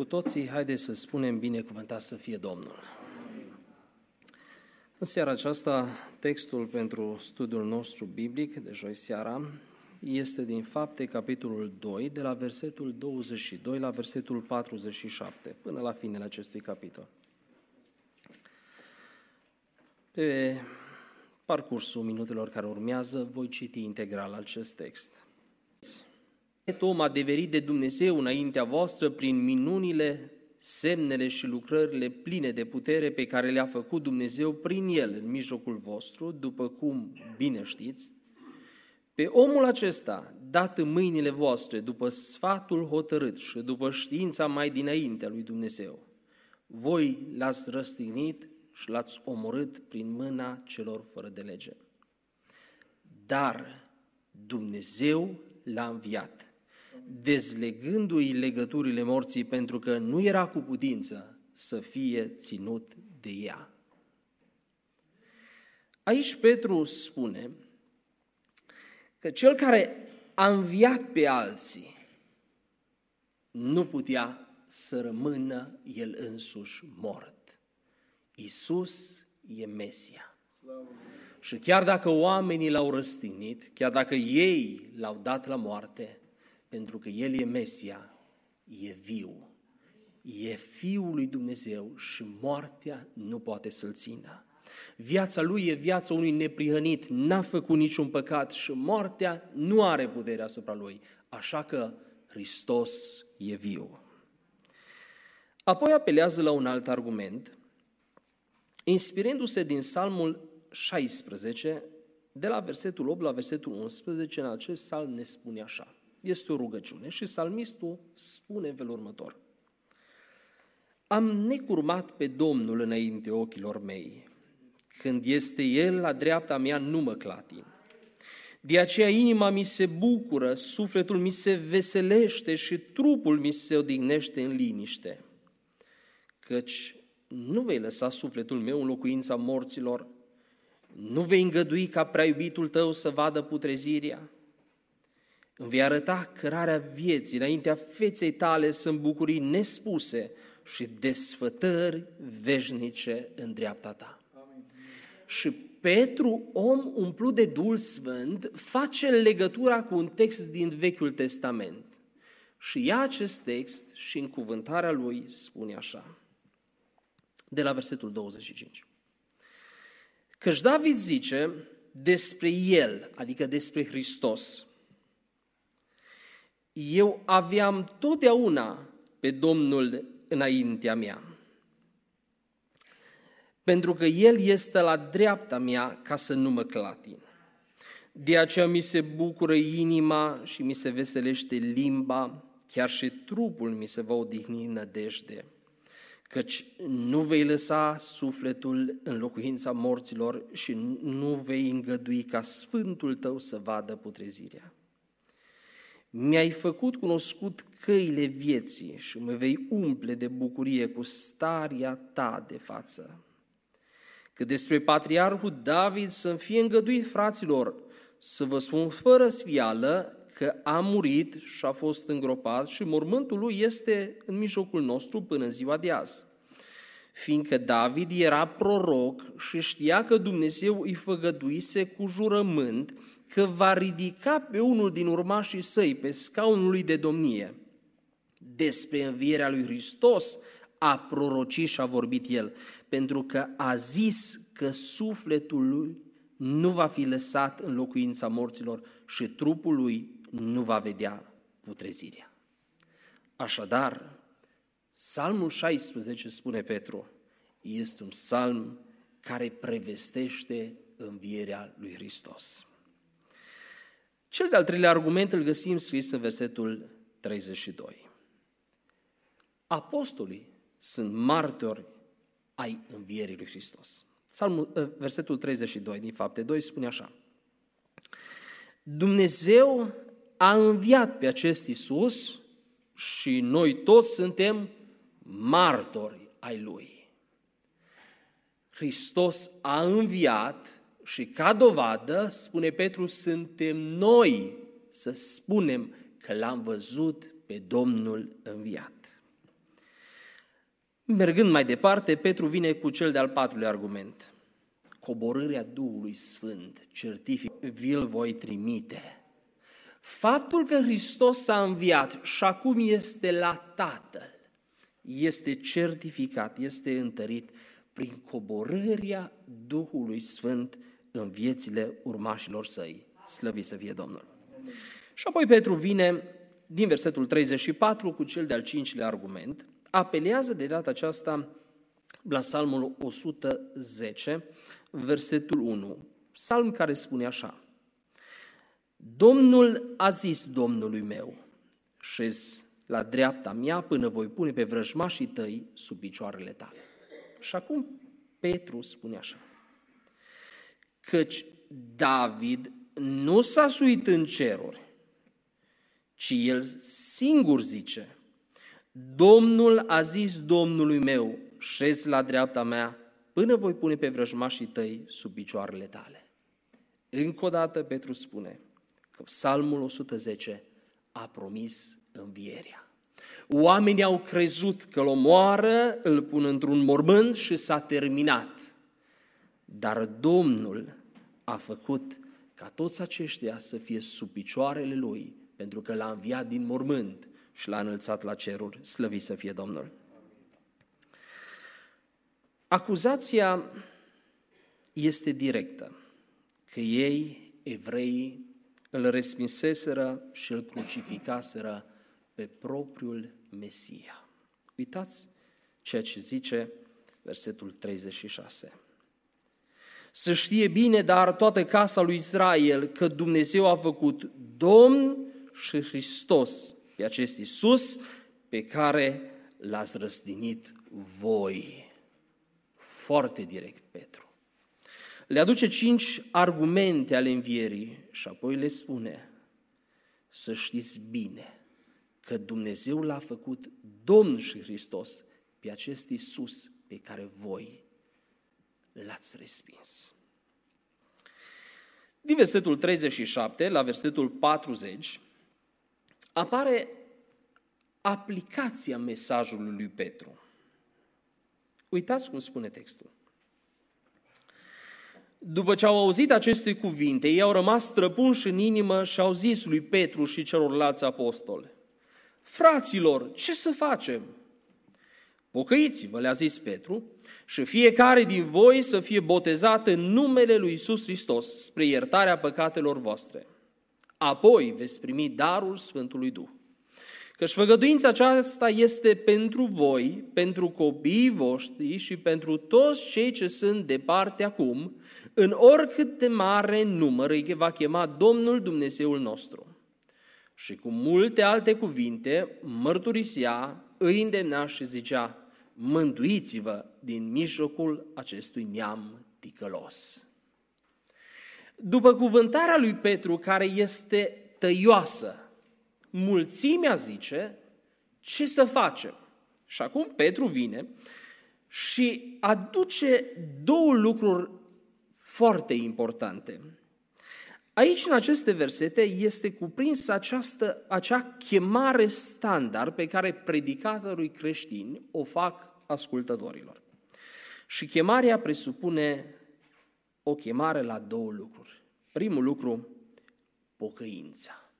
Cu toții, haideți să spunem binecuvântat să fie Domnul. În seara aceasta, textul pentru studiul nostru biblic de joi seara este din Fapte, capitolul 2, de la versetul 22 la versetul 47, până la finele acestui capitol. Pe parcursul minutelor care urmează, voi citi integral acest text. Om adeverit de Dumnezeu înaintea voastră prin minunile, semnele și lucrările pline de putere pe care le-a făcut Dumnezeu prin El în mijlocul vostru, după cum bine știți, pe omul acesta, dat în mâinile voastre, după sfatul hotărât și după știința mai dinainte lui Dumnezeu, voi l-ați răstignit și l-ați omorât prin mâna celor fără de lege. Dar Dumnezeu l-a înviat dezlegându-i legăturile morții pentru că nu era cu putință să fie ținut de ea. Aici Petru spune că cel care a înviat pe alții nu putea să rămână el însuși mort. Isus e Mesia. Și chiar dacă oamenii l-au răstignit, chiar dacă ei l-au dat la moarte, pentru că El e Mesia, e viu, e Fiul lui Dumnezeu și moartea nu poate să-L țină. Viața Lui e viața unui neprihănit, n-a făcut niciun păcat și moartea nu are putere asupra Lui, așa că Hristos e viu. Apoi apelează la un alt argument, inspirându-se din Psalmul 16, de la versetul 8 la versetul 11, în acest psalm ne spune așa. Este o rugăciune și salmistul spune în felul următor. Am necurmat pe Domnul înainte ochilor mei. Când este El la dreapta mea, nu mă clatin. De aceea inima mi se bucură, sufletul mi se veselește și trupul mi se odihnește în liniște. Căci nu vei lăsa sufletul meu în locuința morților, nu vei îngădui ca prea iubitul tău să vadă putrezirea, îmi vei arăta cărarea vieții, înaintea feței tale sunt bucurii nespuse și desfătări veșnice în dreapta ta. Amin. Și Petru, om umplut de Duhul Sfânt, face legătura cu un text din Vechiul Testament. Și ia acest text și în cuvântarea lui spune așa, de la versetul 25. Căci David zice despre el, adică despre Hristos, eu aveam totdeauna pe Domnul înaintea mea. Pentru că El este la dreapta mea ca să nu mă clatin. De aceea mi se bucură inima și mi se veselește limba, chiar și trupul mi se va odihni în nădejde, căci nu vei lăsa sufletul în locuința morților și nu vei îngădui ca sfântul tău să vadă putrezirea. Mi-ai făcut cunoscut căile vieții și mă vei umple de bucurie cu starea ta de față. Că despre patriarhul David să-mi fie îngăduit, fraților, să vă spun fără sfială că a murit și a fost îngropat și mormântul lui este în mijlocul nostru până în ziua de azi. Fiindcă David era proroc și știa că Dumnezeu îi făgăduise cu jurământ că va ridica pe unul din urmașii săi pe scaunul lui de domnie. Despre învierea lui Hristos a prorocit și a vorbit el, pentru că a zis că sufletul lui nu va fi lăsat în locuința morților și trupul lui nu va vedea putrezirea. Așadar, Psalmul 16, spune Petru, este un psalm care prevestește învierea lui Hristos. Cel de-al treilea argument îl găsim scris în versetul 32. Apostolii sunt martori ai învierii lui Hristos. Salmul, ă, versetul 32 din fapte 2 spune așa. Dumnezeu a înviat pe acest Isus și noi toți suntem martori ai Lui. Hristos a înviat și ca dovadă, spune Petru, suntem noi să spunem că l-am văzut pe Domnul înviat. Mergând mai departe, Petru vine cu cel de-al patrulea argument. Coborârea Duhului Sfânt, certific, vi-l voi trimite. Faptul că Hristos s-a înviat și acum este la Tatăl, este certificat, este întărit prin coborârea Duhului Sfânt în viețile urmașilor săi. Slăvit să fie Domnul! Și apoi Petru vine din versetul 34 cu cel de-al cincilea argument, apelează de data aceasta la psalmul 110, versetul 1, psalm care spune așa, Domnul a zis Domnului meu, șez la dreapta mea până voi pune pe vrăjmașii tăi sub picioarele tale. Și acum Petru spune așa, căci David nu s-a suit în ceruri, ci el singur zice, Domnul a zis Domnului meu, șez la dreapta mea, până voi pune pe vrăjmașii tăi sub picioarele tale. Încă o dată Petru spune că Psalmul 110 a promis învierea. Oamenii au crezut că îl omoară, îl pun într-un mormânt și s-a terminat. Dar Domnul a făcut ca toți aceștia să fie sub picioarele Lui, pentru că l-a înviat din mormânt și l-a înălțat la ceruri. Slăvit să fie Domnul! Acuzația este directă, că ei, evreii, îl respinseseră și îl crucificaseră pe propriul Mesia. Uitați ceea ce zice versetul 36. Să știe bine, dar toată casa lui Israel, că Dumnezeu a făcut Domn și Hristos pe acest Iisus pe care l-ați răstinit voi. Foarte direct, Petru. Le aduce cinci argumente ale învierii și apoi le spune să știți bine că Dumnezeu l-a făcut Domn și Hristos pe acest Iisus pe care voi l-ați respins. Din versetul 37 la versetul 40 apare aplicația mesajului lui Petru. Uitați cum spune textul. După ce au auzit aceste cuvinte, ei au rămas străpunși în inimă și au zis lui Petru și celorlalți apostoli, Fraților, ce să facem? Pocăiți-vă, le-a zis Petru, și fiecare din voi să fie botezat în numele lui Isus Hristos spre iertarea păcatelor voastre. Apoi veți primi darul Sfântului Duh. Căci făgăduința aceasta este pentru voi, pentru copiii voștri și pentru toți cei ce sunt departe acum, în oricât de mare număr îi va chema Domnul Dumnezeul nostru. Și cu multe alte cuvinte mărturisea, îi îndemna și zicea, mântuiți-vă din mijlocul acestui neam ticălos. După cuvântarea lui Petru, care este tăioasă, mulțimea zice, ce să facem? Și acum Petru vine și aduce două lucruri foarte importante. Aici, în aceste versete, este cuprinsă această, acea chemare standard pe care predicatorii creștini o fac ascultătorilor. Și chemarea presupune o chemare la două lucruri. Primul lucru, pocăința.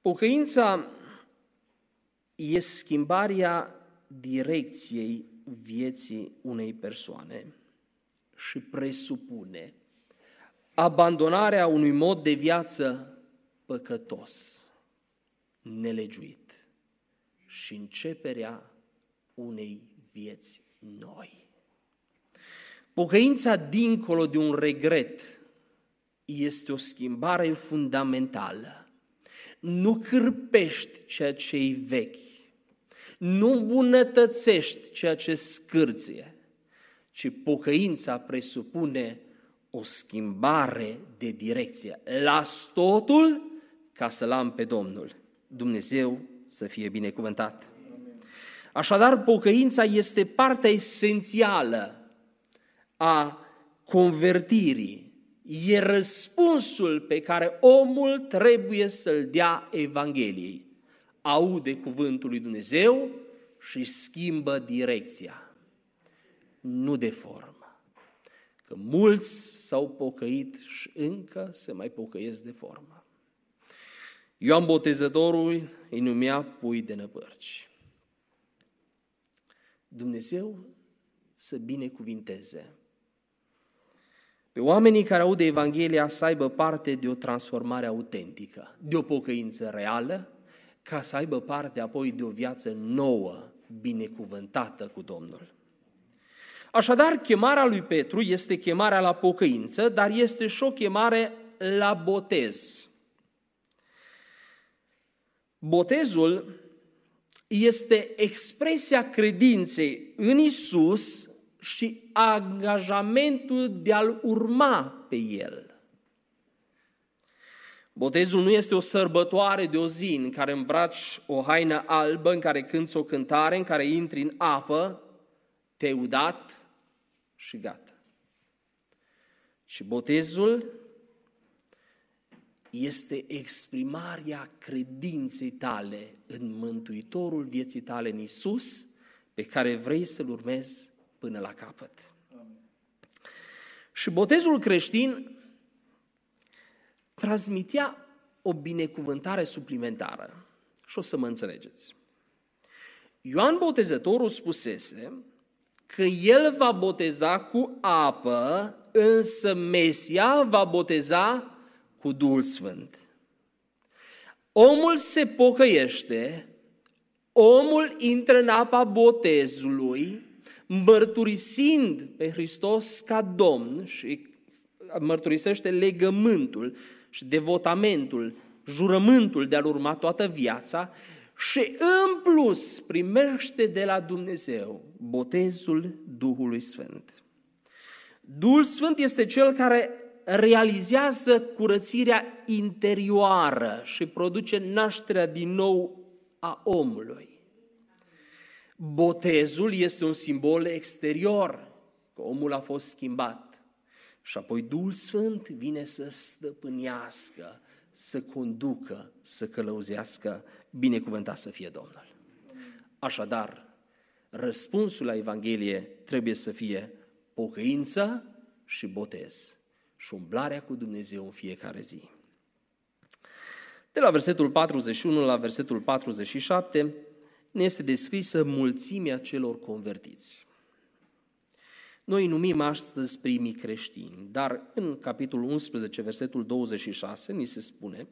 Pocăința e schimbarea direcției vieții unei persoane și presupune abandonarea unui mod de viață păcătos, nelegiuit și începerea unei vieți noi. Pocăința dincolo de un regret este o schimbare fundamentală. Nu cârpești ceea ce e vechi, nu îmbunătățești ceea ce scârție, ci pocăința presupune o schimbare de direcție. Las totul ca să-L am pe Domnul. Dumnezeu să fie binecuvântat. Așadar, pocăința este partea esențială a convertirii. E răspunsul pe care omul trebuie să-l dea Evangheliei. Aude cuvântul lui Dumnezeu și schimbă direcția, nu de formă. Că mulți s-au pocăit și încă se mai pocăiesc de formă. Ioan Botezătorul îi numea pui de năpărci. Dumnezeu să binecuvinteze pe oamenii care aud de Evanghelia să aibă parte de o transformare autentică, de o pocăință reală, ca să aibă parte apoi de o viață nouă, binecuvântată cu Domnul. Așadar, chemarea lui Petru este chemarea la pocăință, dar este și o chemare la botez. Botezul este expresia credinței în Isus și angajamentul de a-L urma pe El. Botezul nu este o sărbătoare de o zi în care îmbraci o haină albă, în care cânți o cântare, în care intri în apă, te-ai udat și gata. Și botezul este exprimarea credinței tale în Mântuitorul vieții tale în Isus, pe care vrei să-L urmezi până la capăt. Și botezul creștin transmitea o binecuvântare suplimentară. Și o să mă înțelegeți. Ioan Botezătorul spusese că el va boteza cu apă, însă Mesia va boteza cu Duhul Sfânt. Omul se pocăiește, omul intră în apa botezului, mărturisind pe Hristos ca Domn și mărturisește legământul și devotamentul, jurământul de a-L urma toată viața și în plus primește de la Dumnezeu botezul Duhului Sfânt. Duhul Sfânt este cel care realizează curățirea interioară și produce nașterea din nou a omului. Botezul este un simbol exterior, că omul a fost schimbat. Și apoi Duhul Sfânt vine să stăpânească, să conducă, să călăuzească, binecuvântat să fie Domnul. Așadar, răspunsul la Evanghelie trebuie să fie pocăință și botez și umblarea cu Dumnezeu în fiecare zi. De la versetul 41 la versetul 47 ne este descrisă mulțimea celor convertiți. Noi îi numim astăzi primii creștini, dar în capitolul 11, versetul 26, ni se spune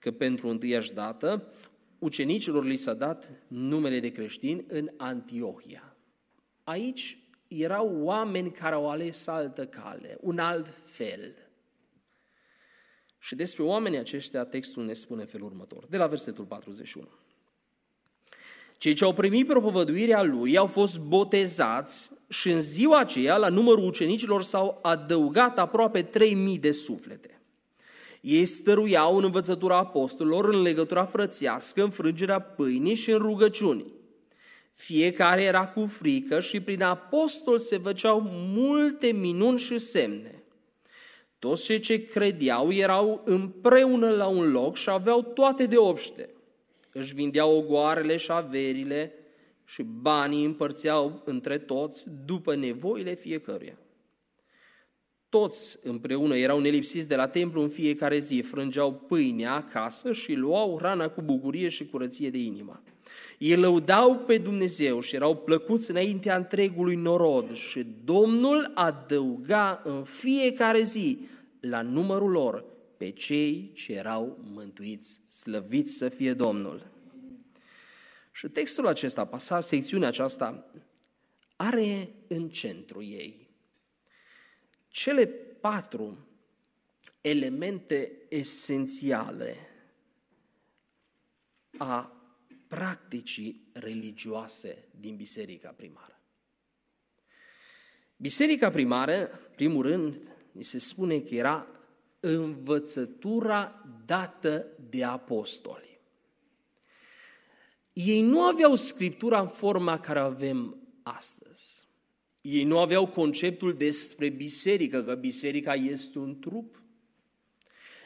că pentru întâiași dată ucenicilor li s-a dat numele de creștini în Antiohia. Aici erau oameni care au ales altă cale, un alt fel. Și despre oamenii aceștia textul ne spune felul următor, de la versetul 41. Cei ce au primit propovăduirea lui au fost botezați și în ziua aceea, la numărul ucenicilor, s-au adăugat aproape 3000 de suflete. Ei stăruiau în învățătura apostolilor, în legătura frățească, în frângerea pâinii și în rugăciuni. Fiecare era cu frică și prin apostol se făceau multe minuni și semne. Toți cei ce credeau erau împreună la un loc și aveau toate de obște își vindeau ogoarele și averile și banii împărțeau între toți după nevoile fiecăruia. Toți împreună erau nelipsiți de la templu în fiecare zi, frângeau pâinea acasă și luau hrana cu bucurie și curăție de inimă. Ei lăudau pe Dumnezeu și erau plăcuți înaintea întregului norod și Domnul adăuga în fiecare zi la numărul lor pe cei ce erau mântuiți. Slăviți să fie Domnul! Și textul acesta, pasat, secțiunea aceasta, are în centru ei cele patru elemente esențiale a practicii religioase din biserica primară. Biserica primară, primul rând, ni se spune că era învățătura dată de apostoli. Ei nu aveau scriptura în forma care avem astăzi. Ei nu aveau conceptul despre biserică, că biserica este un trup.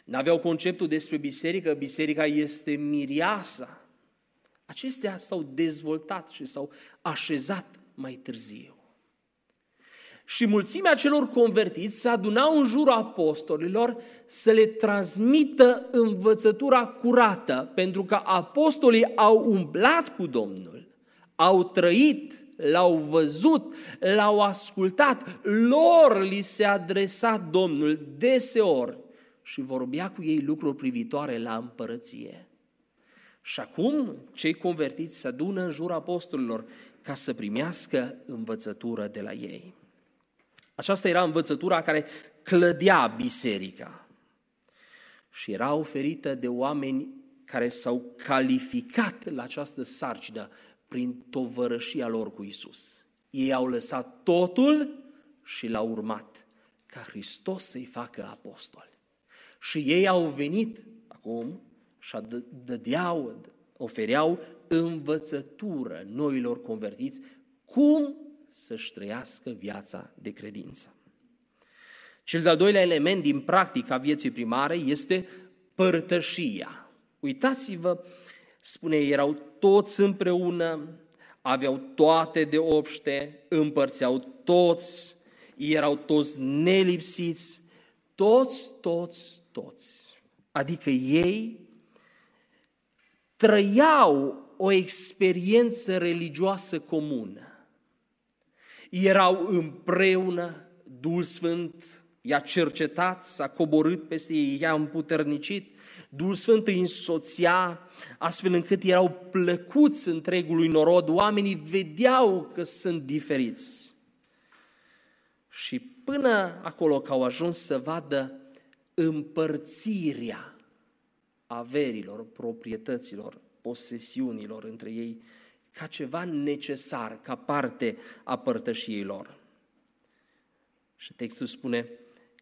Nu aveau conceptul despre biserică, că biserica este miriasa. Acestea s-au dezvoltat și s-au așezat mai târziu. Și mulțimea celor convertiți se adunau în jurul apostolilor să le transmită învățătura curată, pentru că apostolii au umblat cu Domnul, au trăit, l-au văzut, l-au ascultat, lor li se adresa Domnul deseori și vorbea cu ei lucruri privitoare la împărăție. Și acum cei convertiți se adună în jurul apostolilor ca să primească învățătură de la ei. Aceasta era învățătura care clădea biserica și era oferită de oameni care s-au calificat la această sarcină prin tovărășia lor cu Isus. Ei au lăsat totul și l-au urmat ca Hristos să-i facă apostoli. Și ei au venit acum și dădeau, ofereau învățătură noilor convertiți cum să-și trăiască viața de credință. Cel de-al doilea element din practica vieții primare este părtășia. Uitați-vă, spune, erau toți împreună, aveau toate de obște, împărțeau toți, erau toți nelipsiți, toți, toți, toți. Adică ei trăiau o experiență religioasă comună. Erau împreună, Duhul Sfânt i-a cercetat, s-a coborât peste ei, i-a împuternicit, Duhul Sfânt îi însoțea, astfel încât erau plăcuți întregului norod, oamenii vedeau că sunt diferiți. Și până acolo că au ajuns să vadă împărțirea averilor, proprietăților, posesiunilor între ei, ca ceva necesar, ca parte a părtășiei lor. Și textul spune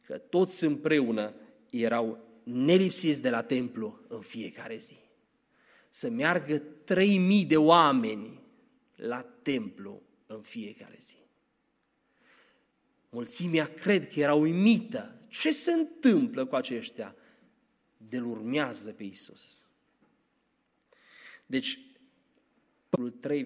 că toți împreună erau nelipsiți de la templu în fiecare zi. Să meargă trei mii de oameni la templu în fiecare zi. Mulțimea cred că era uimită. Ce se întâmplă cu aceștia? De-l urmează pe Isus. Deci, 3,